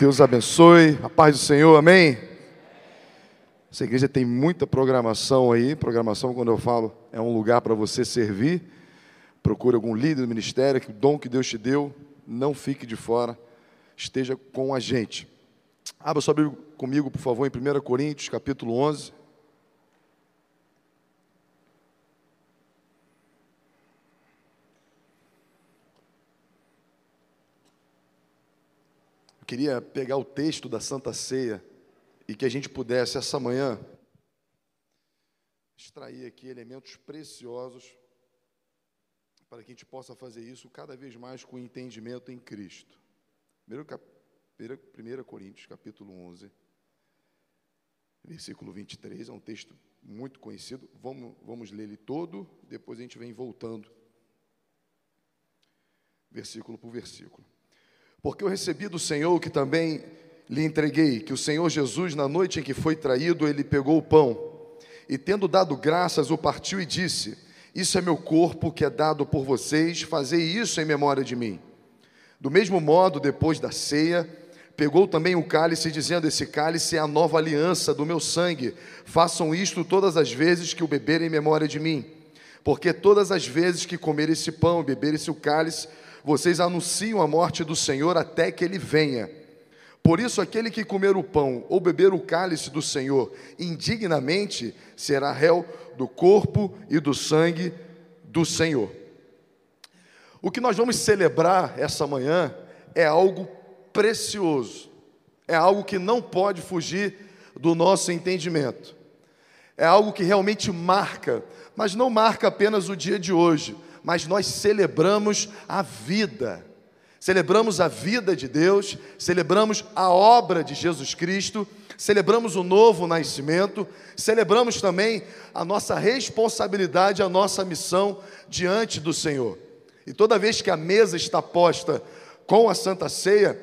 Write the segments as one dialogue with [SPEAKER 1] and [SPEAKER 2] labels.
[SPEAKER 1] Deus abençoe, a paz do Senhor, amém? Essa igreja tem muita programação aí. Programação, quando eu falo, é um lugar para você servir. Procure algum líder do ministério, que o dom que Deus te deu, não fique de fora, esteja com a gente. Abra sua Bíblia comigo, por favor, em 1 Coríntios, capítulo 11. Queria pegar o texto da Santa Ceia e que a gente pudesse, essa manhã, extrair aqui elementos preciosos para que a gente possa fazer isso cada vez mais com entendimento em Cristo. 1 Coríntios, capítulo 11, versículo 23, é um texto muito conhecido. Vamos, vamos ler ele todo, depois a gente vem voltando, versículo por versículo. Porque eu recebi do Senhor que também lhe entreguei, que o Senhor Jesus, na noite em que foi traído, ele pegou o pão e, tendo dado graças, o partiu e disse: Isso é meu corpo que é dado por vocês, fazei isso em memória de mim. Do mesmo modo, depois da ceia, pegou também o cálice, dizendo: Esse cálice é a nova aliança do meu sangue. Façam isto todas as vezes que o beberem em memória de mim. Porque todas as vezes que comer esse pão e beber esse cálice, vocês anunciam a morte do Senhor até que ele venha. Por isso, aquele que comer o pão ou beber o cálice do Senhor indignamente será réu do corpo e do sangue do Senhor. O que nós vamos celebrar essa manhã é algo precioso, é algo que não pode fugir do nosso entendimento, é algo que realmente marca, mas não marca apenas o dia de hoje, mas nós celebramos a vida. Celebramos a vida de Deus, celebramos a obra de Jesus Cristo, celebramos o novo nascimento, celebramos também a nossa responsabilidade, a nossa missão diante do Senhor. E toda vez que a mesa está posta com a Santa Ceia,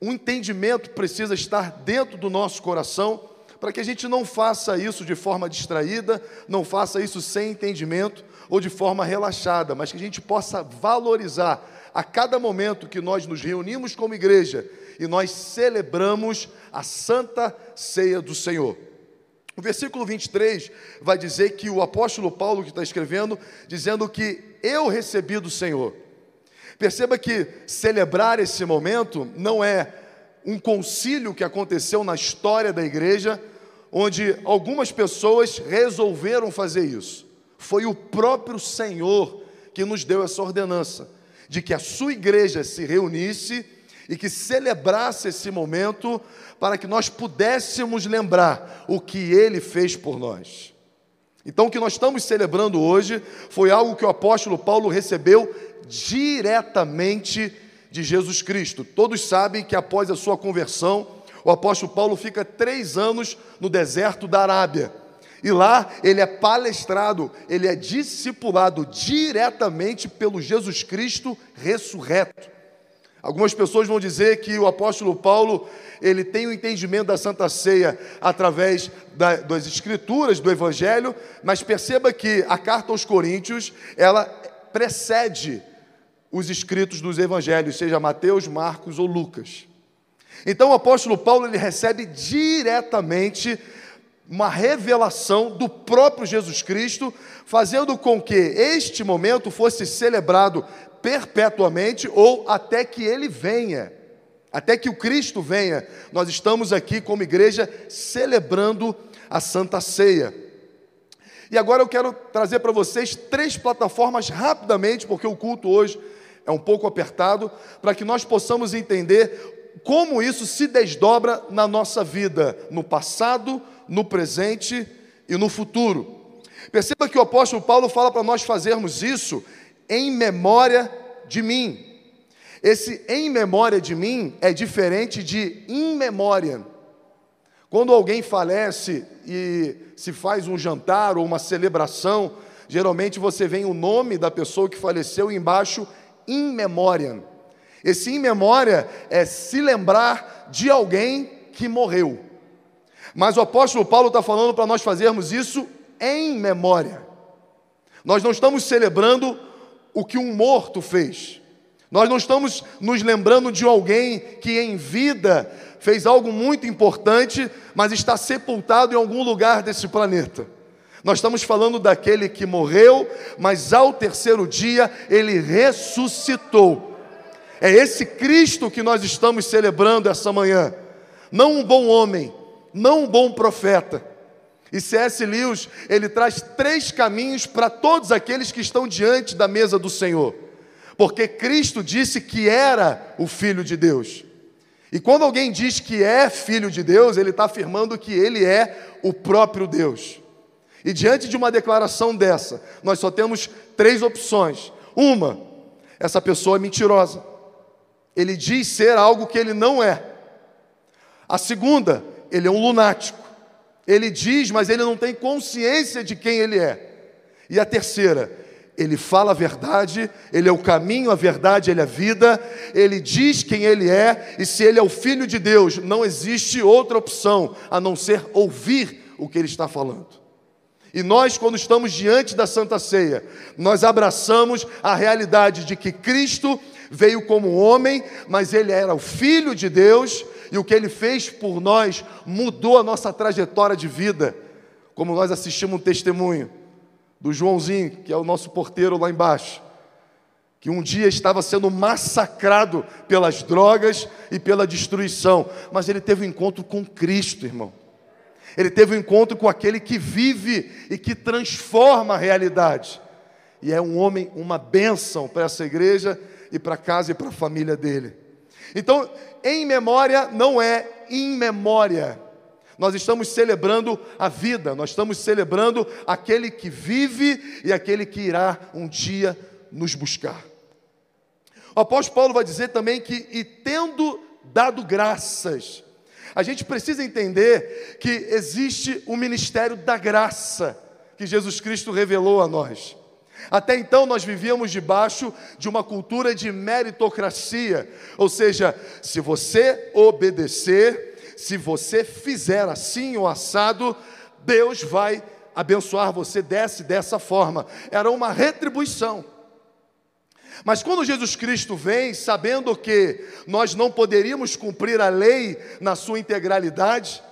[SPEAKER 1] um entendimento precisa estar dentro do nosso coração para que a gente não faça isso de forma distraída, não faça isso sem entendimento ou de forma relaxada, mas que a gente possa valorizar a cada momento que nós nos reunimos como igreja e nós celebramos a santa ceia do Senhor. O versículo 23 vai dizer que o apóstolo Paulo que está escrevendo, dizendo que eu recebi do Senhor. Perceba que celebrar esse momento não é um concílio que aconteceu na história da igreja, onde algumas pessoas resolveram fazer isso. Foi o próprio Senhor que nos deu essa ordenança, de que a sua igreja se reunisse e que celebrasse esse momento para que nós pudéssemos lembrar o que ele fez por nós. Então, o que nós estamos celebrando hoje foi algo que o apóstolo Paulo recebeu diretamente de Jesus Cristo. Todos sabem que após a sua conversão, o apóstolo Paulo fica três anos no deserto da Arábia. E lá ele é palestrado, ele é discipulado diretamente pelo Jesus Cristo ressurreto. Algumas pessoas vão dizer que o apóstolo Paulo ele tem o entendimento da Santa Ceia através da, das Escrituras, do Evangelho, mas perceba que a carta aos Coríntios ela precede os escritos dos Evangelhos, seja Mateus, Marcos ou Lucas. Então o apóstolo Paulo ele recebe diretamente uma revelação do próprio Jesus Cristo, fazendo com que este momento fosse celebrado perpetuamente ou até que ele venha, até que o Cristo venha. Nós estamos aqui como igreja celebrando a Santa Ceia. E agora eu quero trazer para vocês três plataformas rapidamente, porque o culto hoje é um pouco apertado, para que nós possamos entender como isso se desdobra na nossa vida, no passado, no presente e no futuro. Perceba que o apóstolo Paulo fala para nós fazermos isso em memória de mim. Esse em memória de mim é diferente de in memória. Quando alguém falece e se faz um jantar ou uma celebração, geralmente você vê o nome da pessoa que faleceu embaixo in memória. Esse in memória é se lembrar de alguém que morreu. Mas o apóstolo Paulo está falando para nós fazermos isso em memória. Nós não estamos celebrando o que um morto fez. Nós não estamos nos lembrando de alguém que em vida fez algo muito importante, mas está sepultado em algum lugar desse planeta. Nós estamos falando daquele que morreu, mas ao terceiro dia ele ressuscitou. É esse Cristo que nós estamos celebrando essa manhã. Não um bom homem, não um bom profeta. E C.S. Lewis, ele traz três caminhos para todos aqueles que estão diante da mesa do Senhor. Porque Cristo disse que era o Filho de Deus. E quando alguém diz que é filho de Deus, ele está afirmando que ele é o próprio Deus. E diante de uma declaração dessa, nós só temos três opções. Uma, essa pessoa é mentirosa. Ele diz ser algo que ele não é. A segunda, ele é um lunático. Ele diz, mas ele não tem consciência de quem ele é. E a terceira, ele fala a verdade, ele é o caminho, a verdade, ele é a vida, ele diz quem ele é, e se ele é o filho de Deus, não existe outra opção a não ser ouvir o que ele está falando. E nós, quando estamos diante da Santa Ceia, nós abraçamos a realidade de que Cristo veio como homem, mas ele era o filho de Deus, e o que ele fez por nós mudou a nossa trajetória de vida, como nós assistimos um testemunho do Joãozinho, que é o nosso porteiro lá embaixo, que um dia estava sendo massacrado pelas drogas e pela destruição, mas ele teve um encontro com Cristo, irmão. Ele teve um encontro com aquele que vive e que transforma a realidade. E é um homem, uma bênção para essa igreja e para casa e para a família dele. Então, em memória não é in memória. Nós estamos celebrando a vida, nós estamos celebrando aquele que vive e aquele que irá um dia nos buscar. O apóstolo Paulo vai dizer também que, e tendo dado graças, a gente precisa entender que existe o ministério da graça que Jesus Cristo revelou a nós. Até então nós vivíamos debaixo de uma cultura de meritocracia, ou seja, se você obedecer, se você fizer assim ou assado, Deus vai abençoar você dessa e dessa forma. Era uma retribuição. Mas quando Jesus Cristo vem, sabendo que nós não poderíamos cumprir a lei na sua integralidade,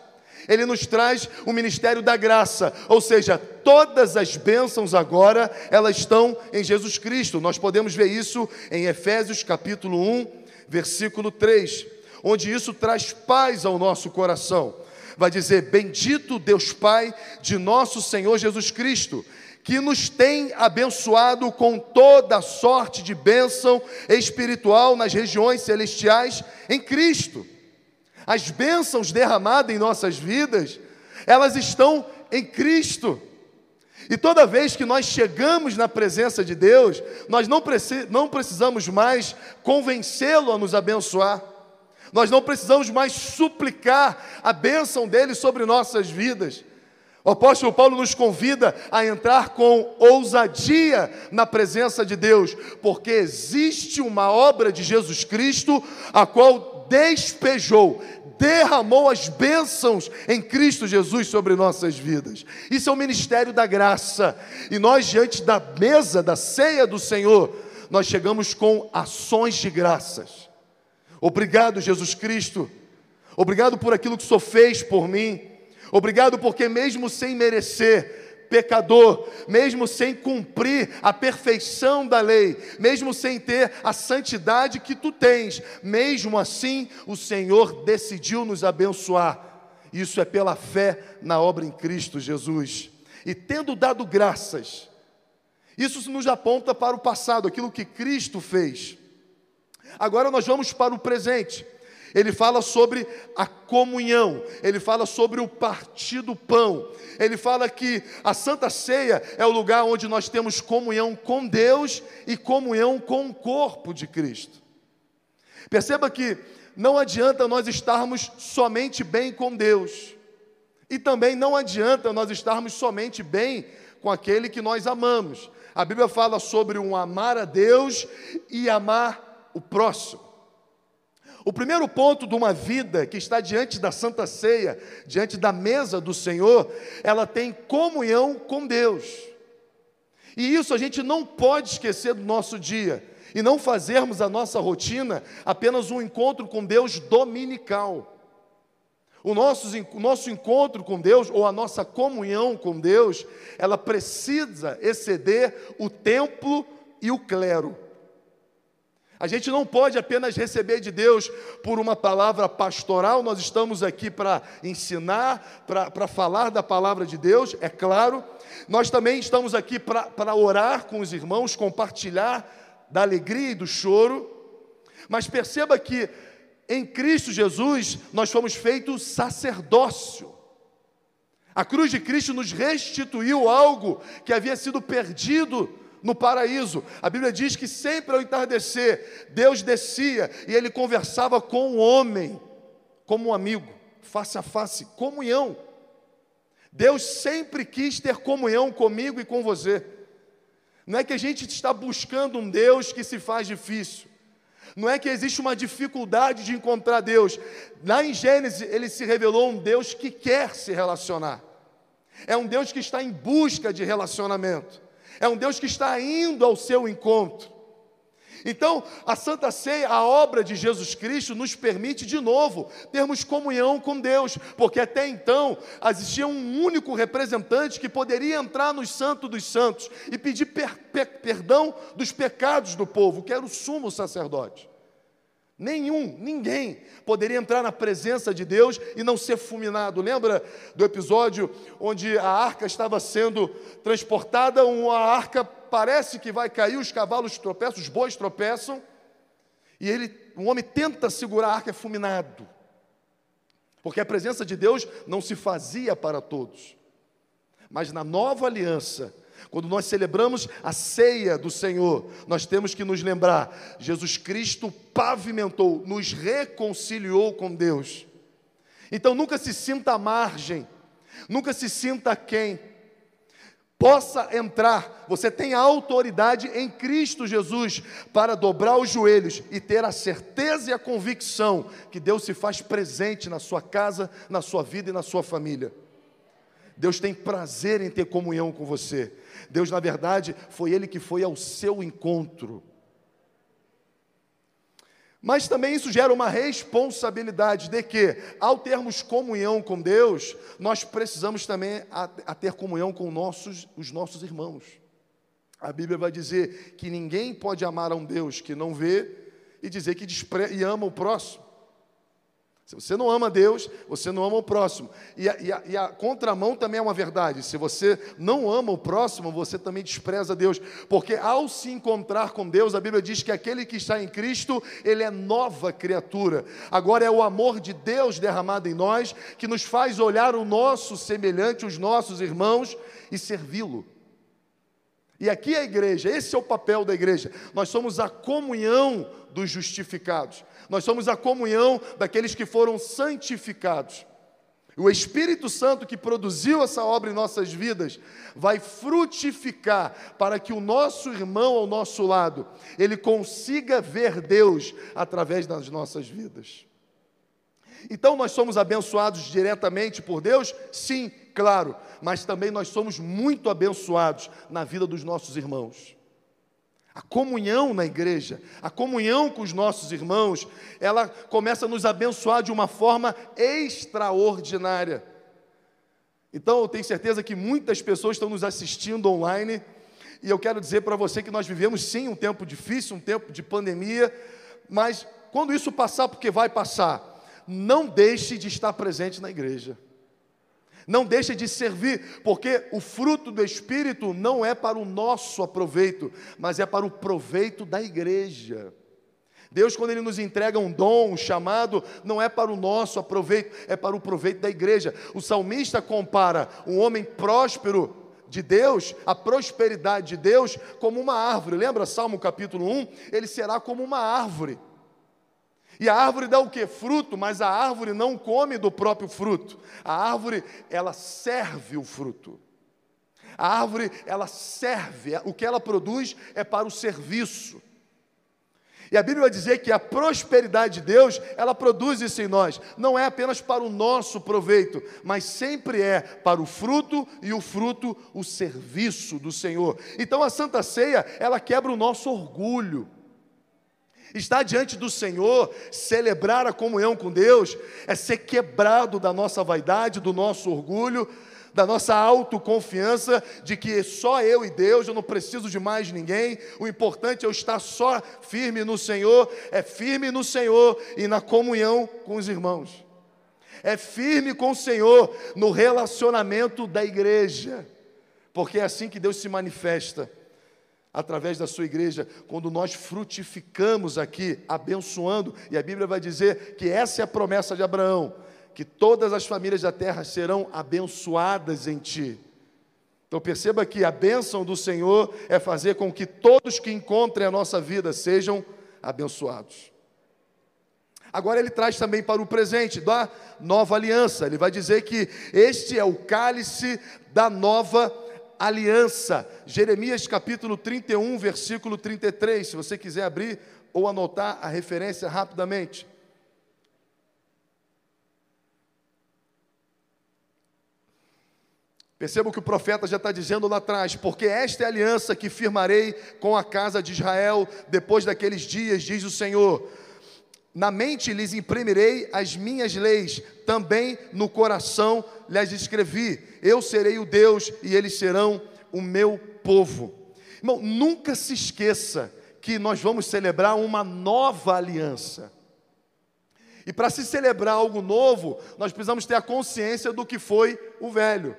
[SPEAKER 1] ele nos traz o ministério da graça, ou seja, todas as bênçãos agora, elas estão em Jesus Cristo. Nós podemos ver isso em Efésios capítulo 1, versículo 3 onde isso traz paz ao nosso coração. Vai dizer: Bendito Deus Pai de nosso Senhor Jesus Cristo, que nos tem abençoado com toda sorte de bênção espiritual nas regiões celestiais em Cristo. As bênçãos derramadas em nossas vidas, elas estão em Cristo. E toda vez que nós chegamos na presença de Deus, nós não, não precisamos mais convencê-lo a nos abençoar. Nós não precisamos mais suplicar a bênção dele sobre nossas vidas. O apóstolo Paulo nos convida a entrar com ousadia na presença de Deus, porque existe uma obra de Jesus Cristo, a qual despejou, derramou as bênçãos em Cristo Jesus sobre nossas vidas. Isso é o ministério da graça. E nós, diante da mesa da ceia do Senhor, nós chegamos com ações de graças. Obrigado, Jesus Cristo. Obrigado por aquilo que o Senhor fez por mim. Obrigado porque, mesmo sem merecer, pecador, mesmo sem cumprir a perfeição da lei, mesmo sem ter a santidade que tu tens, mesmo assim, o Senhor decidiu nos abençoar. Isso é pela fé na obra em Cristo Jesus. E tendo dado graças, isso nos aponta para o passado, aquilo que Cristo fez. Agora nós vamos para o presente. Ele fala sobre a comunhão, ele fala sobre o partir do pão, ele fala que a Santa Ceia é o lugar onde nós temos comunhão com Deus e comunhão com o corpo de Cristo. Perceba que não adianta nós estarmos somente bem com Deus, e também não adianta nós estarmos somente bem com aquele que nós amamos. A Bíblia fala sobre um amar a Deus e amar o próximo. O primeiro ponto de uma vida que está diante da Santa Ceia, diante da mesa do Senhor, ela tem comunhão com Deus. E isso a gente não pode esquecer do nosso dia. e não fazermos a nossa rotina apenas um encontro com Deus dominical. O nosso, o nosso encontro com Deus, ou a nossa comunhão com Deus, ela precisa exceder o templo e o clero. A gente não pode apenas receber de Deus por uma palavra pastoral, nós estamos aqui para ensinar, para falar da palavra de Deus, é claro. Nós também estamos aqui para orar com os irmãos, compartilhar da alegria e do choro. Mas perceba que em Cristo Jesus nós fomos feitos sacerdócio. A cruz de Cristo nos restituiu algo que havia sido perdido no paraíso. A Bíblia diz que sempre ao entardecer, Deus descia e ele conversava com o homem, como um amigo, face a face, comunhão. Deus sempre quis ter comunhão comigo e com você. Não é que a gente está buscando um Deus que se faz difícil. Não é que existe uma dificuldade de encontrar Deus. Lá em Gênesis, ele se revelou um Deus que quer se relacionar. É um Deus que está em busca de relacionamento é um Deus que está indo ao seu encontro. Então, a Santa Ceia, a obra de Jesus Cristo, nos permite de novo termos comunhão com Deus, porque até então existia um único representante que poderia entrar nos Santos dos Santos e pedir per per perdão dos pecados do povo, que era o sumo sacerdote. Nenhum, ninguém poderia entrar na presença de Deus e não ser fulminado. Lembra do episódio onde a arca estava sendo transportada? Uma arca parece que vai cair, os cavalos tropeçam, os bois tropeçam, e ele, um homem tenta segurar a arca, é fulminado. Porque a presença de Deus não se fazia para todos. Mas na nova aliança, quando nós celebramos a ceia do Senhor, nós temos que nos lembrar: Jesus Cristo pavimentou, nos reconciliou com Deus. Então nunca se sinta à margem, nunca se sinta quem. Possa entrar, você tem autoridade em Cristo Jesus para dobrar os joelhos e ter a certeza e a convicção que Deus se faz presente na sua casa, na sua vida e na sua família. Deus tem prazer em ter comunhão com você. Deus, na verdade, foi Ele que foi ao seu encontro. Mas também isso gera uma responsabilidade de que, ao termos comunhão com Deus, nós precisamos também a, a ter comunhão com nossos, os nossos irmãos. A Bíblia vai dizer que ninguém pode amar a um Deus que não vê e dizer que despre e ama o próximo. Se você não ama Deus, você não ama o próximo. E a, e, a, e a, contramão também é uma verdade. Se você não ama o próximo, você também despreza Deus. Porque ao se encontrar com Deus, a Bíblia diz que aquele que está em Cristo, ele é nova criatura. Agora é o amor de Deus derramado em nós que nos faz olhar o nosso semelhante, os nossos irmãos, e servi-lo. E aqui é a igreja, esse é o papel da igreja. Nós somos a comunhão dos justificados. Nós somos a comunhão daqueles que foram santificados. O Espírito Santo que produziu essa obra em nossas vidas vai frutificar para que o nosso irmão ao nosso lado, ele consiga ver Deus através das nossas vidas. Então nós somos abençoados diretamente por Deus? Sim, claro, mas também nós somos muito abençoados na vida dos nossos irmãos. A comunhão na igreja, a comunhão com os nossos irmãos, ela começa a nos abençoar de uma forma extraordinária. Então, eu tenho certeza que muitas pessoas estão nos assistindo online, e eu quero dizer para você que nós vivemos sim um tempo difícil, um tempo de pandemia, mas quando isso passar, porque vai passar, não deixe de estar presente na igreja. Não deixe de servir, porque o fruto do Espírito não é para o nosso aproveito, mas é para o proveito da igreja. Deus, quando Ele nos entrega um dom, um chamado, não é para o nosso aproveito, é para o proveito da igreja. O salmista compara um homem próspero de Deus, a prosperidade de Deus, como uma árvore. Lembra Salmo capítulo 1? Ele será como uma árvore. E a árvore dá o que? Fruto, mas a árvore não come do próprio fruto. A árvore, ela serve o fruto. A árvore, ela serve, o que ela produz é para o serviço. E a Bíblia vai dizer que a prosperidade de Deus, ela produz isso em nós. Não é apenas para o nosso proveito, mas sempre é para o fruto e o fruto, o serviço do Senhor. Então a Santa Ceia, ela quebra o nosso orgulho. Estar diante do Senhor, celebrar a comunhão com Deus, é ser quebrado da nossa vaidade, do nosso orgulho, da nossa autoconfiança de que só eu e Deus, eu não preciso de mais ninguém, o importante é eu estar só firme no Senhor, é firme no Senhor e na comunhão com os irmãos, é firme com o Senhor no relacionamento da igreja, porque é assim que Deus se manifesta através da sua igreja, quando nós frutificamos aqui, abençoando, e a Bíblia vai dizer que essa é a promessa de Abraão, que todas as famílias da terra serão abençoadas em ti. Então perceba que a bênção do Senhor é fazer com que todos que encontrem a nossa vida sejam abençoados. Agora ele traz também para o presente da nova aliança. Ele vai dizer que este é o cálice da nova aliança aliança. Jeremias capítulo 31, versículo 33. Se você quiser abrir ou anotar a referência rapidamente. Perceba que o profeta já está dizendo lá atrás, porque esta é a aliança que firmarei com a casa de Israel depois daqueles dias, diz o Senhor. Na mente lhes imprimirei as minhas leis, também no coração lhes escrevi. Eu serei o Deus e eles serão o meu povo. Irmão, nunca se esqueça que nós vamos celebrar uma nova aliança. E para se celebrar algo novo, nós precisamos ter a consciência do que foi o velho.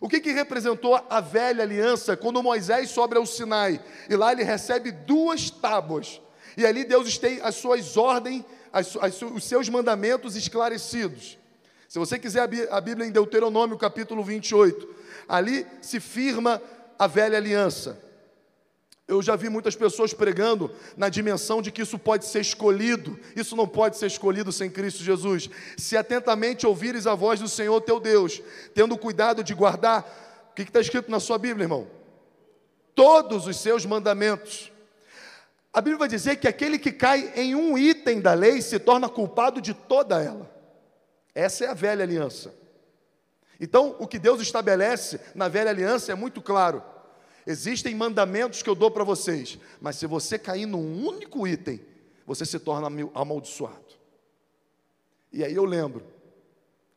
[SPEAKER 1] O que, que representou a velha aliança quando Moisés sobe ao Sinai? E lá ele recebe duas tábuas e ali Deus tem as suas ordens, as, as, os seus mandamentos esclarecidos. Se você quiser a Bíblia em Deuteronômio capítulo 28, ali se firma a velha aliança. Eu já vi muitas pessoas pregando na dimensão de que isso pode ser escolhido. Isso não pode ser escolhido sem Cristo Jesus. Se atentamente ouvires a voz do Senhor teu Deus, tendo cuidado de guardar, o que está escrito na sua Bíblia, irmão? Todos os seus mandamentos a Bíblia vai dizer que aquele que cai em um item da lei se torna culpado de toda ela. Essa é a velha aliança. Então, o que Deus estabelece na velha aliança é muito claro. Existem mandamentos que eu dou para vocês, mas se você cair num único item, você se torna amaldiçoado. E aí eu lembro,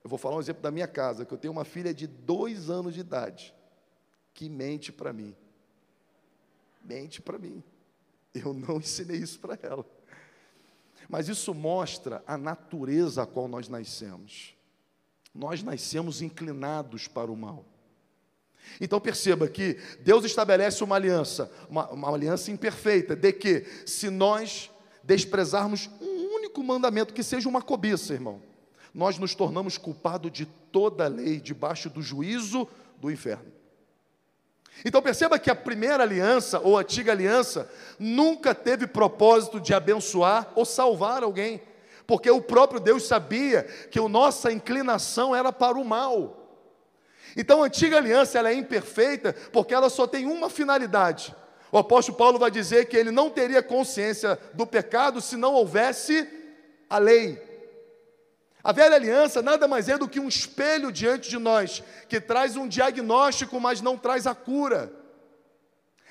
[SPEAKER 1] eu vou falar um exemplo da minha casa, que eu tenho uma filha de dois anos de idade, que mente para mim. Mente para mim. Eu não ensinei isso para ela. Mas isso mostra a natureza a qual nós nascemos. Nós nascemos inclinados para o mal. Então perceba que Deus estabelece uma aliança, uma, uma aliança imperfeita, de que se nós desprezarmos um único mandamento, que seja uma cobiça, irmão, nós nos tornamos culpados de toda a lei, debaixo do juízo do inferno. Então perceba que a primeira aliança, ou antiga aliança, nunca teve propósito de abençoar ou salvar alguém, porque o próprio Deus sabia que a nossa inclinação era para o mal. Então a antiga aliança ela é imperfeita porque ela só tem uma finalidade. O apóstolo Paulo vai dizer que ele não teria consciência do pecado se não houvesse a lei. A velha aliança nada mais é do que um espelho diante de nós, que traz um diagnóstico, mas não traz a cura.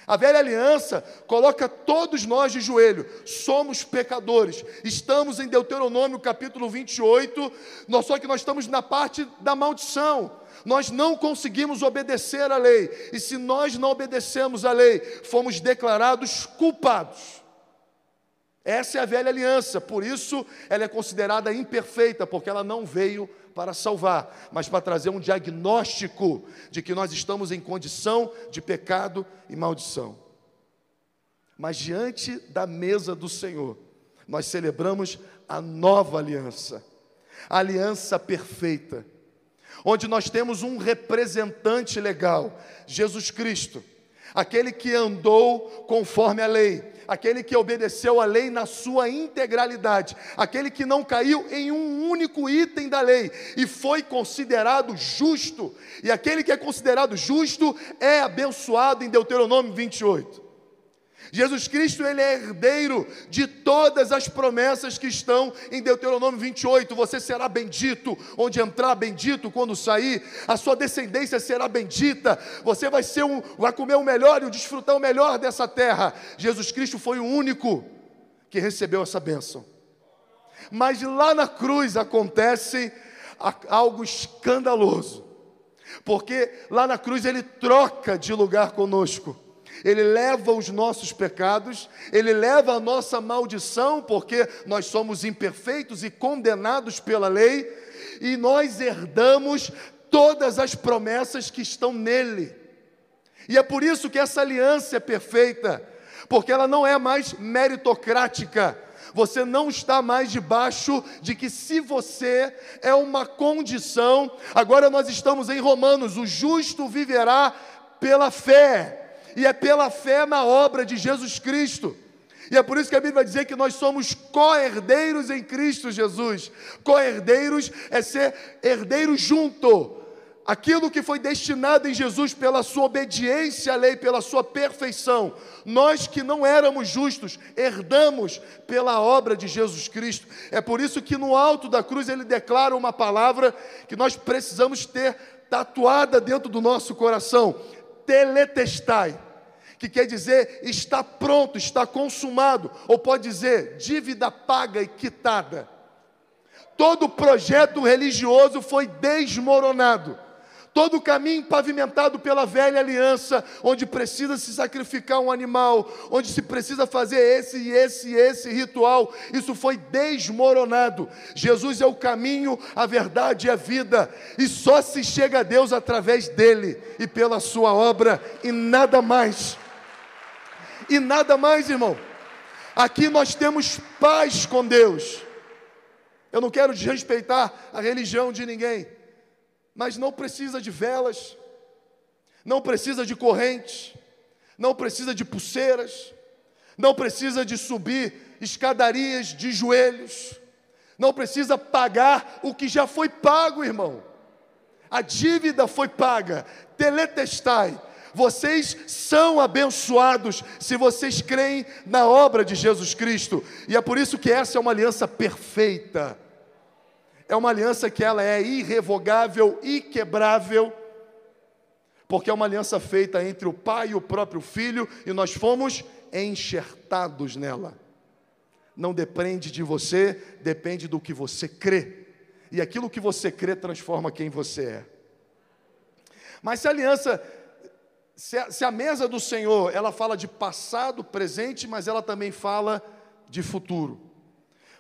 [SPEAKER 1] A velha aliança coloca todos nós de joelho, somos pecadores, estamos em Deuteronômio capítulo 28, nós, só que nós estamos na parte da maldição, nós não conseguimos obedecer à lei, e se nós não obedecemos à lei, fomos declarados culpados. Essa é a velha aliança, por isso ela é considerada imperfeita, porque ela não veio para salvar, mas para trazer um diagnóstico de que nós estamos em condição de pecado e maldição. Mas diante da mesa do Senhor, nós celebramos a nova aliança, a aliança perfeita, onde nós temos um representante legal, Jesus Cristo, aquele que andou conforme a lei, aquele que obedeceu a lei na sua integralidade, aquele que não caiu em um único item da lei e foi considerado justo, e aquele que é considerado justo é abençoado em Deuteronômio 28. Jesus Cristo, ele é herdeiro de todas as promessas que estão em Deuteronômio 28. Você será bendito, onde entrar, bendito quando sair. A sua descendência será bendita. Você vai ser um, vai comer o melhor e desfrutar o melhor dessa terra. Jesus Cristo foi o único que recebeu essa bênção. Mas lá na cruz acontece algo escandaloso, porque lá na cruz ele troca de lugar conosco. Ele leva os nossos pecados, Ele leva a nossa maldição, porque nós somos imperfeitos e condenados pela lei, e nós herdamos todas as promessas que estão nele. E é por isso que essa aliança é perfeita, porque ela não é mais meritocrática. Você não está mais debaixo de que se você é uma condição, agora nós estamos em Romanos, o justo viverá pela fé e é pela fé na obra de Jesus Cristo. E é por isso que a Bíblia vai dizer que nós somos co-herdeiros em Cristo Jesus. Co-herdeiros é ser herdeiro junto. Aquilo que foi destinado em Jesus pela sua obediência à lei, pela sua perfeição, nós que não éramos justos, herdamos pela obra de Jesus Cristo. É por isso que no alto da cruz ele declara uma palavra que nós precisamos ter tatuada dentro do nosso coração: teletestai que quer dizer está pronto, está consumado, ou pode dizer dívida paga e quitada. Todo projeto religioso foi desmoronado. Todo o caminho pavimentado pela velha aliança, onde precisa se sacrificar um animal, onde se precisa fazer esse e esse e esse ritual, isso foi desmoronado. Jesus é o caminho, a verdade e a vida, e só se chega a Deus através dele e pela sua obra e nada mais e nada mais, irmão. Aqui nós temos paz com Deus. Eu não quero desrespeitar a religião de ninguém, mas não precisa de velas, não precisa de correntes, não precisa de pulseiras, não precisa de subir escadarias de joelhos, não precisa pagar o que já foi pago, irmão. A dívida foi paga, teletestai, vocês são abençoados se vocês creem na obra de Jesus Cristo. E é por isso que essa é uma aliança perfeita. É uma aliança que ela é irrevogável, inquebrável, porque é uma aliança feita entre o Pai e o próprio Filho, e nós fomos enxertados nela. Não depende de você, depende do que você crê. E aquilo que você crê transforma quem você é. Mas se a aliança se a, se a, mesa do Senhor, ela fala de passado, presente, mas ela também fala de futuro.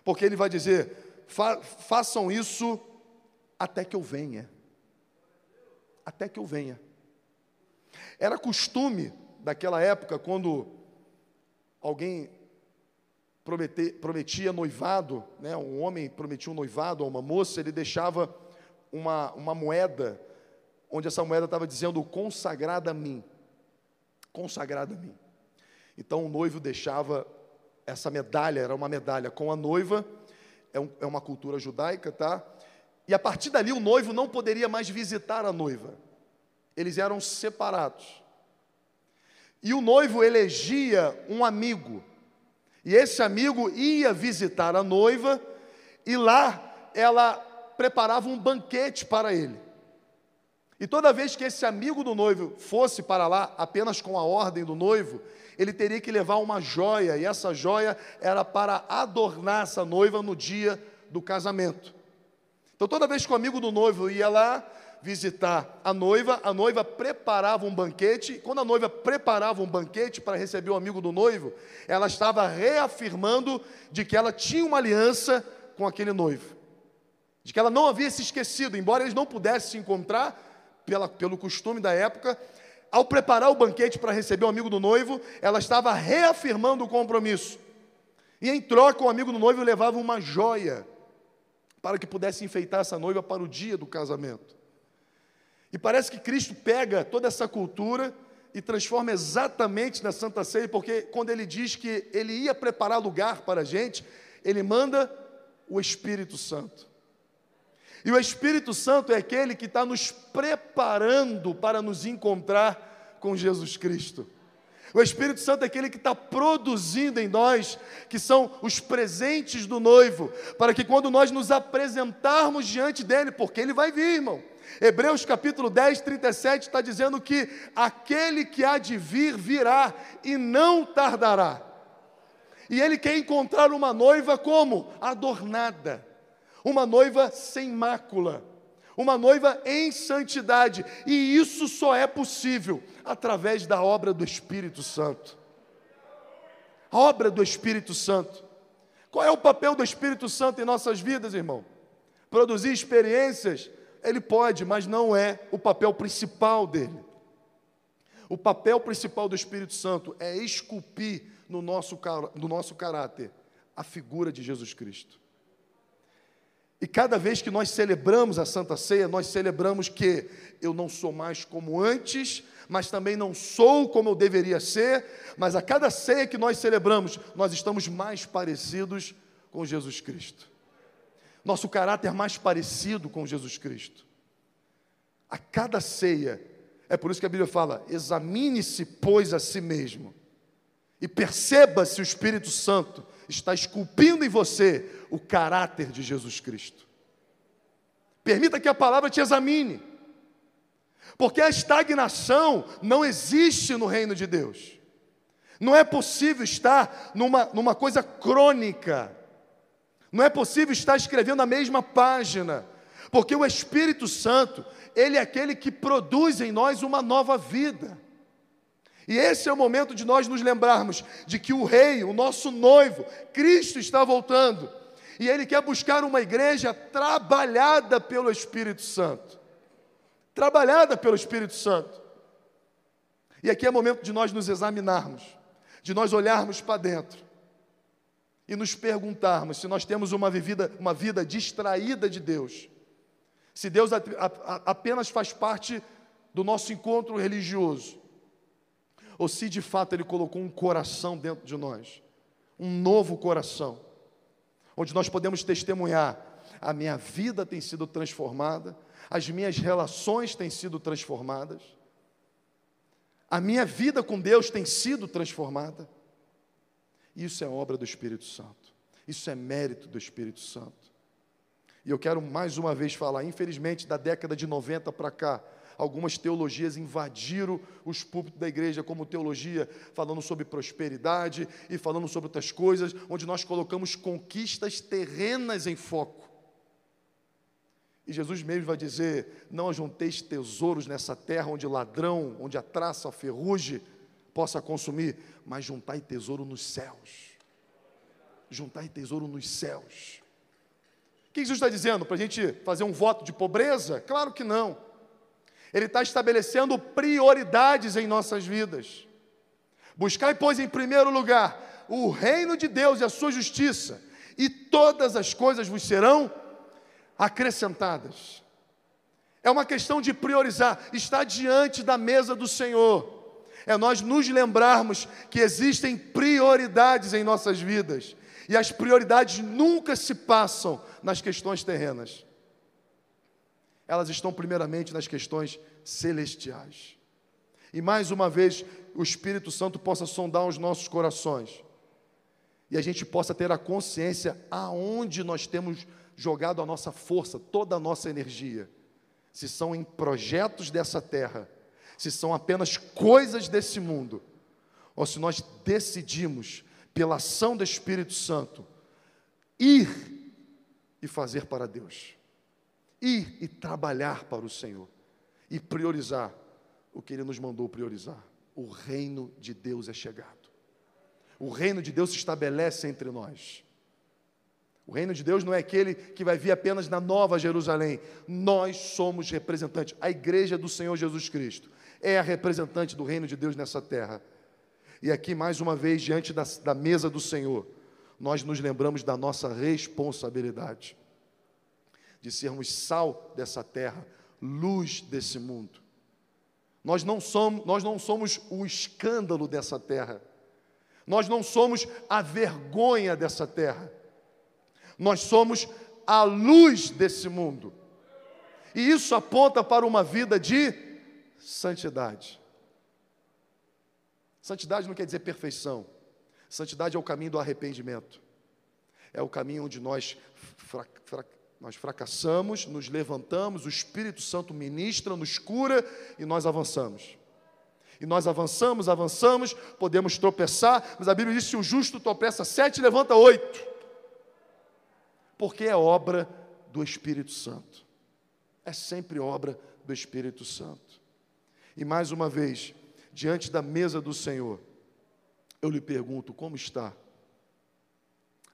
[SPEAKER 1] Porque ele vai dizer: fa, façam isso até que eu venha. Até que eu venha. Era costume daquela época, quando alguém prometer, prometia noivado, né, um homem prometia um noivado a uma moça, ele deixava uma, uma moeda onde essa moeda estava dizendo consagrada a mim. Consagrada a mim. Então o noivo deixava essa medalha, era uma medalha com a noiva, é, um, é uma cultura judaica, tá? E a partir dali o noivo não poderia mais visitar a noiva. Eles eram separados. E o noivo elegia um amigo. E esse amigo ia visitar a noiva e lá ela preparava um banquete para ele. E toda vez que esse amigo do noivo fosse para lá apenas com a ordem do noivo, ele teria que levar uma joia, e essa joia era para adornar essa noiva no dia do casamento. Então, toda vez que o amigo do noivo ia lá visitar a noiva, a noiva preparava um banquete. Quando a noiva preparava um banquete para receber o amigo do noivo, ela estava reafirmando de que ela tinha uma aliança com aquele noivo, de que ela não havia se esquecido, embora eles não pudessem se encontrar pela, pelo costume da época, ao preparar o banquete para receber o amigo do noivo, ela estava reafirmando o compromisso. E em troca, o amigo do noivo levava uma joia para que pudesse enfeitar essa noiva para o dia do casamento. E parece que Cristo pega toda essa cultura e transforma exatamente na Santa Ceia, porque quando ele diz que ele ia preparar lugar para a gente, ele manda o Espírito Santo. E o Espírito Santo é aquele que está nos preparando para nos encontrar com Jesus Cristo. O Espírito Santo é aquele que está produzindo em nós, que são os presentes do noivo, para que quando nós nos apresentarmos diante dele, porque ele vai vir, irmão. Hebreus capítulo 10, 37 está dizendo que aquele que há de vir, virá e não tardará. E ele quer encontrar uma noiva como? Adornada. Uma noiva sem mácula. Uma noiva em santidade. E isso só é possível através da obra do Espírito Santo. A obra do Espírito Santo. Qual é o papel do Espírito Santo em nossas vidas, irmão? Produzir experiências, ele pode, mas não é o papel principal dele. O papel principal do Espírito Santo é esculpir no nosso, no nosso caráter a figura de Jesus Cristo. E cada vez que nós celebramos a Santa Ceia, nós celebramos que eu não sou mais como antes, mas também não sou como eu deveria ser, mas a cada ceia que nós celebramos, nós estamos mais parecidos com Jesus Cristo. Nosso caráter mais parecido com Jesus Cristo. A cada ceia, é por isso que a Bíblia fala: examine-se, pois, a si mesmo e perceba se o Espírito Santo está esculpindo em você o caráter de Jesus Cristo. Permita que a palavra te examine, porque a estagnação não existe no reino de Deus. Não é possível estar numa, numa coisa crônica, não é possível estar escrevendo a mesma página, porque o Espírito Santo, ele é aquele que produz em nós uma nova vida. E esse é o momento de nós nos lembrarmos de que o Rei, o nosso noivo, Cristo está voltando. E Ele quer buscar uma igreja trabalhada pelo Espírito Santo. Trabalhada pelo Espírito Santo. E aqui é o momento de nós nos examinarmos, de nós olharmos para dentro e nos perguntarmos se nós temos uma vida, uma vida distraída de Deus. Se Deus apenas faz parte do nosso encontro religioso ou se de fato Ele colocou um coração dentro de nós, um novo coração, onde nós podemos testemunhar: a minha vida tem sido transformada, as minhas relações têm sido transformadas, a minha vida com Deus tem sido transformada. Isso é obra do Espírito Santo, isso é mérito do Espírito Santo. E eu quero mais uma vez falar, infelizmente, da década de 90 para cá, algumas teologias invadiram os púlpitos da igreja, como teologia falando sobre prosperidade e falando sobre outras coisas, onde nós colocamos conquistas terrenas em foco. E Jesus mesmo vai dizer: Não ajunteis tesouros nessa terra onde ladrão, onde a traça, a ferrugem possa consumir, mas juntai tesouro nos céus. Juntai tesouro nos céus. O que Jesus está dizendo? Para a gente fazer um voto de pobreza? Claro que não. Ele está estabelecendo prioridades em nossas vidas. Buscai, pois, em primeiro lugar o reino de Deus e a sua justiça, e todas as coisas vos serão acrescentadas. É uma questão de priorizar, estar diante da mesa do Senhor. É nós nos lembrarmos que existem prioridades em nossas vidas, e as prioridades nunca se passam nas questões terrenas elas estão primeiramente nas questões celestiais. E mais uma vez, o Espírito Santo possa sondar os nossos corações e a gente possa ter a consciência aonde nós temos jogado a nossa força, toda a nossa energia. Se são em projetos dessa terra, se são apenas coisas desse mundo, ou se nós decidimos, pela ação do Espírito Santo, ir e fazer para Deus ir e trabalhar para o Senhor e priorizar o que Ele nos mandou priorizar. O reino de Deus é chegado. O reino de Deus se estabelece entre nós. O reino de Deus não é aquele que vai vir apenas na Nova Jerusalém. Nós somos representantes. A igreja do Senhor Jesus Cristo é a representante do reino de Deus nessa terra. E aqui, mais uma vez, diante da, da mesa do Senhor, nós nos lembramos da nossa responsabilidade de sermos sal dessa terra, luz desse mundo. Nós não somos, nós não somos o escândalo dessa terra. Nós não somos a vergonha dessa terra. Nós somos a luz desse mundo. E isso aponta para uma vida de santidade. Santidade não quer dizer perfeição. Santidade é o caminho do arrependimento. É o caminho onde nós fra fra nós fracassamos, nos levantamos, o Espírito Santo ministra, nos cura e nós avançamos. E nós avançamos, avançamos, podemos tropeçar, mas a Bíblia diz: se o justo tropeça sete, levanta oito. Porque é obra do Espírito Santo. É sempre obra do Espírito Santo. E mais uma vez, diante da mesa do Senhor, eu lhe pergunto: como está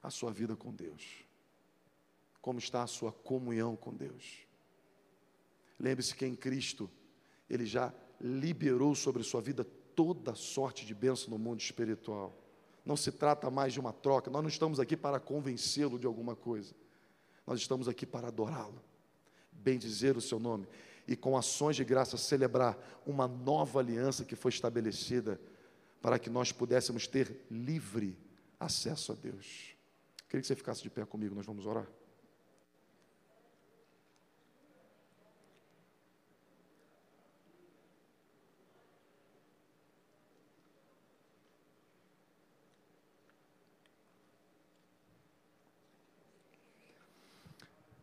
[SPEAKER 1] a sua vida com Deus? Como está a sua comunhão com Deus? Lembre-se que em Cristo, Ele já liberou sobre sua vida toda sorte de bênção no mundo espiritual. Não se trata mais de uma troca, nós não estamos aqui para convencê-lo de alguma coisa, nós estamos aqui para adorá-lo, bendizer o seu nome e com ações de graça celebrar uma nova aliança que foi estabelecida para que nós pudéssemos ter livre acesso a Deus. Queria que você ficasse de pé comigo, nós vamos orar.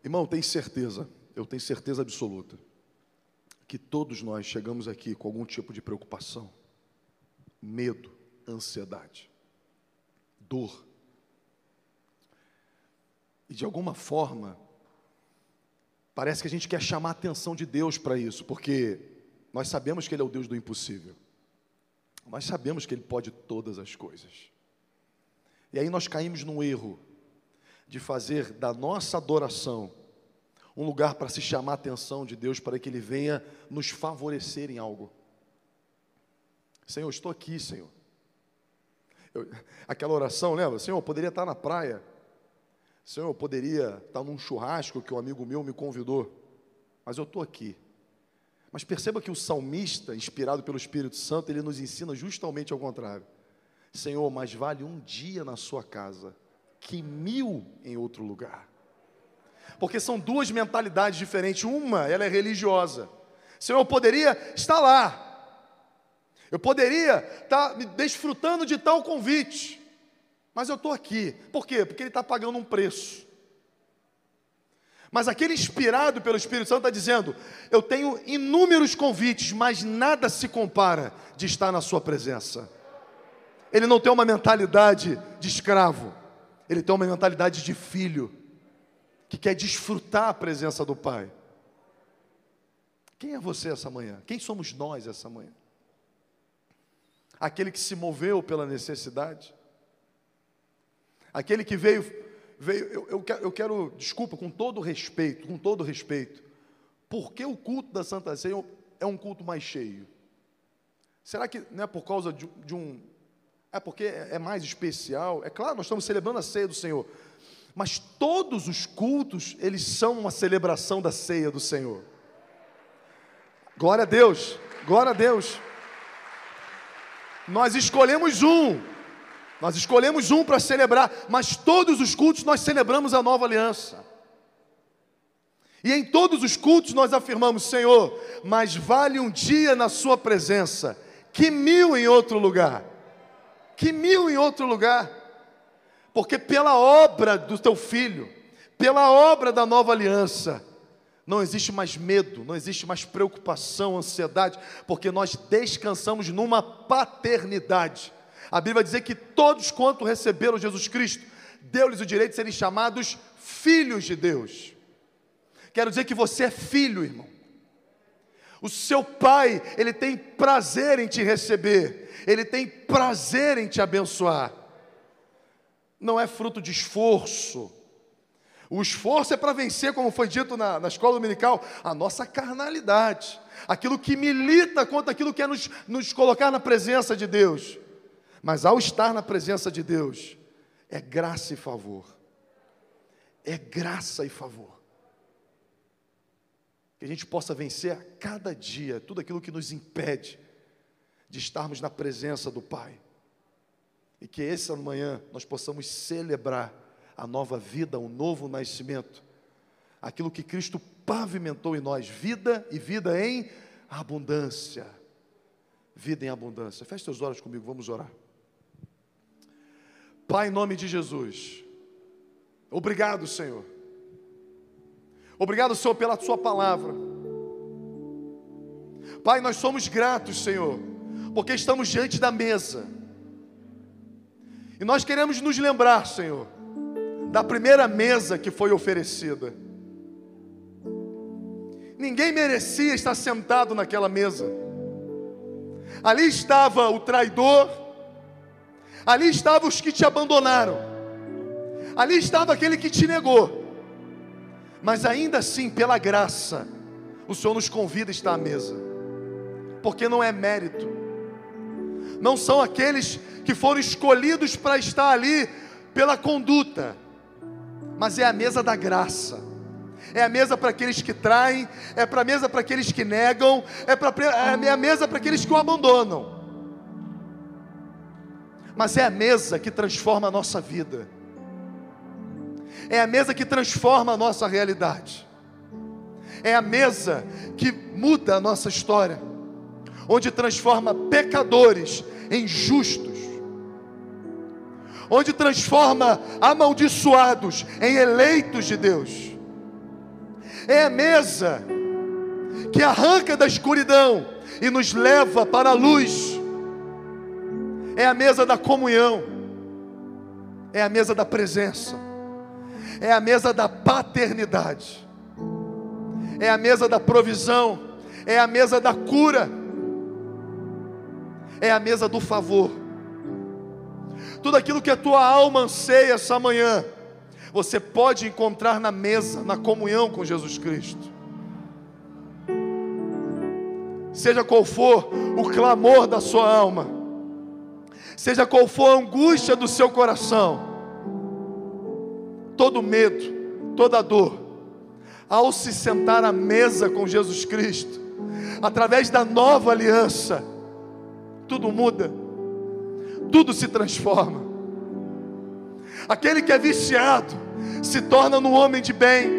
[SPEAKER 1] Irmão, tem certeza, eu tenho certeza absoluta, que todos nós chegamos aqui com algum tipo de preocupação, medo, ansiedade, dor. E de alguma forma, parece que a gente quer chamar a atenção de Deus para isso, porque nós sabemos que Ele é o Deus do impossível, nós sabemos que Ele pode todas as coisas. E aí nós caímos num erro de fazer da nossa adoração um lugar para se chamar a atenção de Deus, para que Ele venha nos favorecer em algo. Senhor, estou aqui, Senhor. Eu, aquela oração, lembra? Senhor, eu poderia estar na praia. Senhor, eu poderia estar num churrasco que um amigo meu me convidou. Mas eu estou aqui. Mas perceba que o salmista, inspirado pelo Espírito Santo, ele nos ensina justamente ao contrário. Senhor, mais vale um dia na sua casa que mil em outro lugar. Porque são duas mentalidades diferentes. Uma, ela é religiosa. Senhor, eu poderia estar lá. Eu poderia estar me desfrutando de tal convite. Mas eu estou aqui. Por quê? Porque ele está pagando um preço. Mas aquele inspirado pelo Espírito Santo está dizendo: Eu tenho inúmeros convites, mas nada se compara de estar na Sua presença. Ele não tem uma mentalidade de escravo, ele tem uma mentalidade de filho, que quer desfrutar a presença do Pai. Quem é você essa manhã? Quem somos nós essa manhã? Aquele que se moveu pela necessidade? Aquele que veio, veio eu, eu, quero, eu quero, desculpa, com todo respeito, com todo respeito, por que o culto da Santa Ceia é um culto mais cheio? Será que não é por causa de, de um é porque é mais especial. É claro, nós estamos celebrando a ceia do Senhor. Mas todos os cultos, eles são uma celebração da ceia do Senhor. Glória a Deus, glória a Deus. Nós escolhemos um, nós escolhemos um para celebrar, mas todos os cultos nós celebramos a nova aliança. E em todos os cultos nós afirmamos: Senhor, mais vale um dia na Sua presença que mil em outro lugar que mil em outro lugar, porque pela obra do teu filho, pela obra da nova aliança, não existe mais medo, não existe mais preocupação, ansiedade, porque nós descansamos numa paternidade. A Bíblia dizer que todos quanto receberam Jesus Cristo, deu-lhes o direito de serem chamados filhos de Deus. Quero dizer que você é filho, irmão. O seu pai, ele tem prazer em te receber, ele tem prazer em te abençoar. Não é fruto de esforço. O esforço é para vencer, como foi dito na, na escola dominical, a nossa carnalidade, aquilo que milita contra aquilo que é nos, nos colocar na presença de Deus. Mas ao estar na presença de Deus, é graça e favor. É graça e favor que a gente possa vencer a cada dia tudo aquilo que nos impede de estarmos na presença do Pai. E que essa manhã nós possamos celebrar a nova vida, o novo nascimento, aquilo que Cristo pavimentou em nós, vida e vida em abundância. Vida em abundância. Feche seus olhos comigo, vamos orar. Pai, em nome de Jesus, obrigado, Senhor Obrigado, Senhor, pela Sua palavra. Pai, nós somos gratos, Senhor, porque estamos diante da mesa. E nós queremos nos lembrar, Senhor, da primeira mesa que foi oferecida. Ninguém merecia estar sentado naquela mesa. Ali estava o traidor, ali estavam os que te abandonaram, ali estava aquele que te negou. Mas ainda assim, pela graça, o Senhor nos convida a estar à mesa, porque não é mérito, não são aqueles que foram escolhidos para estar ali pela conduta, mas é a mesa da graça. É a mesa para aqueles que traem, é para a mesa para aqueles que negam, é, pra, é a mesa para aqueles que o abandonam. Mas é a mesa que transforma a nossa vida. É a mesa que transforma a nossa realidade. É a mesa que muda a nossa história, onde transforma pecadores em justos, onde transforma amaldiçoados em eleitos de Deus. É a mesa que arranca da escuridão e nos leva para a luz. É a mesa da comunhão. É a mesa da presença. É a mesa da paternidade. É a mesa da provisão. É a mesa da cura. É a mesa do favor tudo aquilo que a tua alma anseia essa manhã, você pode encontrar na mesa, na comunhão com Jesus Cristo. Seja qual for o clamor da sua alma, seja qual for a angústia do seu coração, todo medo, toda dor, ao se sentar à mesa com Jesus Cristo, através da nova aliança, tudo muda tudo se transforma. Aquele que é viciado se torna um homem de bem.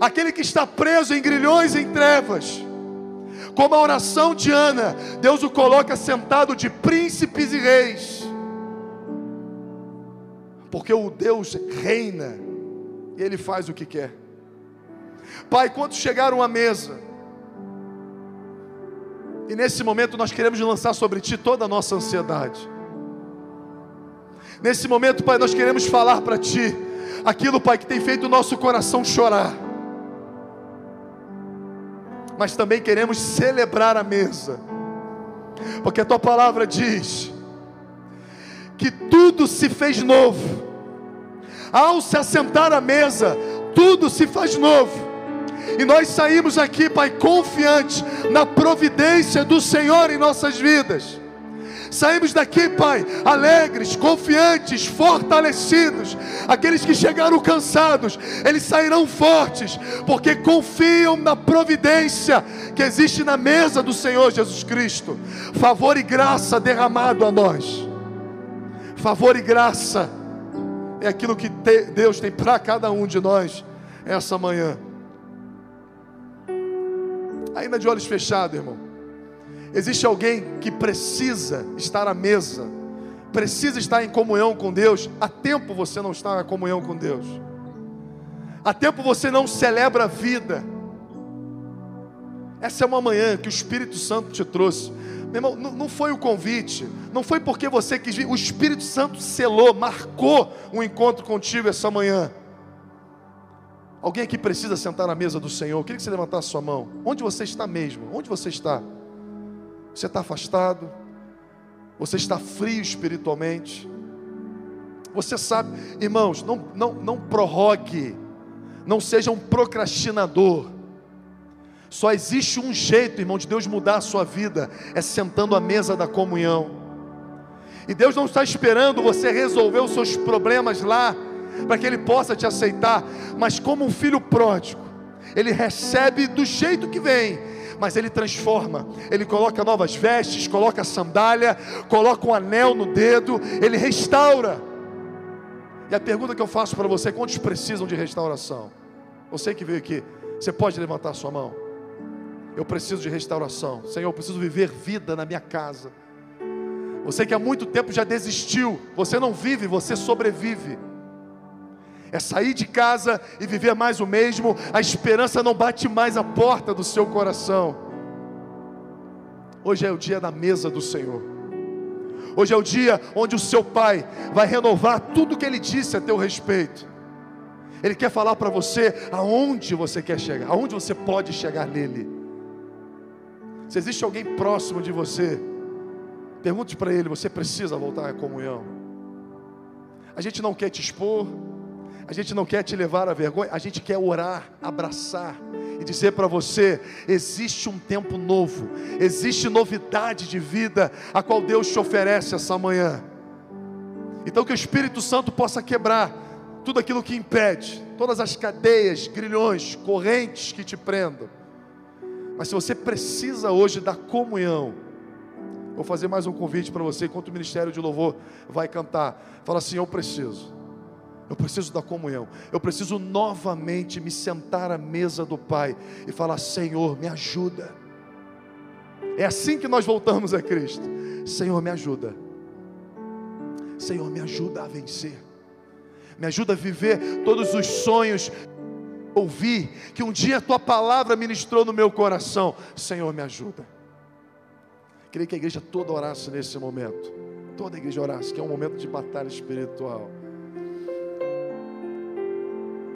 [SPEAKER 1] Aquele que está preso em grilhões e em trevas, como a oração de Ana, Deus o coloca sentado de príncipes e reis. Porque o Deus reina e ele faz o que quer. Pai, quantos chegaram à mesa e nesse momento nós queremos lançar sobre ti toda a nossa ansiedade. Nesse momento, Pai, nós queremos falar para ti aquilo, Pai, que tem feito o nosso coração chorar. Mas também queremos celebrar a mesa. Porque a tua palavra diz que tudo se fez novo. Ao se assentar à mesa, tudo se faz novo. E nós saímos aqui, Pai, confiantes na providência do Senhor em nossas vidas. Saímos daqui, Pai, alegres, confiantes, fortalecidos. Aqueles que chegaram cansados, eles sairão fortes, porque confiam na providência que existe na mesa do Senhor Jesus Cristo. Favor e graça derramado a nós. Favor e graça é aquilo que Deus tem para cada um de nós essa manhã ainda de olhos fechados, irmão. Existe alguém que precisa estar à mesa, precisa estar em comunhão com Deus. Há tempo você não está na comunhão com Deus. Há tempo você não celebra a vida. Essa é uma manhã que o Espírito Santo te trouxe. Meu irmão, não foi o convite, não foi porque você quis vir, o Espírito Santo selou, marcou um encontro contigo essa manhã. Alguém aqui precisa sentar na mesa do Senhor? Eu queria que você levantasse sua mão. Onde você está mesmo? Onde você está? Você está afastado? Você está frio espiritualmente? Você sabe, irmãos, não, não, não prorrogue, não seja um procrastinador. Só existe um jeito, irmão, de Deus mudar a sua vida: é sentando à mesa da comunhão. E Deus não está esperando você resolver os seus problemas lá para que ele possa te aceitar, mas como um filho pródigo, ele recebe do jeito que vem, mas ele transforma, ele coloca novas vestes, coloca sandália, coloca um anel no dedo, ele restaura. E a pergunta que eu faço para você: quantos precisam de restauração? Você que veio aqui, você pode levantar sua mão? Eu preciso de restauração, Senhor, eu preciso viver vida na minha casa. Você que há muito tempo já desistiu, você não vive, você sobrevive é sair de casa e viver mais o mesmo, a esperança não bate mais a porta do seu coração. Hoje é o dia da mesa do Senhor. Hoje é o dia onde o seu pai vai renovar tudo que ele disse a teu respeito. Ele quer falar para você aonde você quer chegar, aonde você pode chegar nele. Se existe alguém próximo de você, pergunte para ele: você precisa voltar à comunhão? A gente não quer te expor, a gente não quer te levar à vergonha, a gente quer orar, abraçar e dizer para você: existe um tempo novo, existe novidade de vida a qual Deus te oferece essa manhã. Então que o Espírito Santo possa quebrar tudo aquilo que impede, todas as cadeias, grilhões, correntes que te prendam. Mas se você precisa hoje da comunhão, vou fazer mais um convite para você, enquanto o ministério de louvor vai cantar. Fala assim: Eu preciso, eu preciso da comunhão, eu preciso novamente me sentar à mesa do Pai e falar: Senhor, me ajuda. É assim que nós voltamos a Cristo. Senhor, me ajuda. Senhor, me ajuda a vencer me ajuda a viver todos os sonhos. Ouvi que um dia a tua palavra ministrou no meu coração. Senhor, me ajuda. Queria que a igreja toda orasse nesse momento. Toda a igreja orasse, que é um momento de batalha espiritual.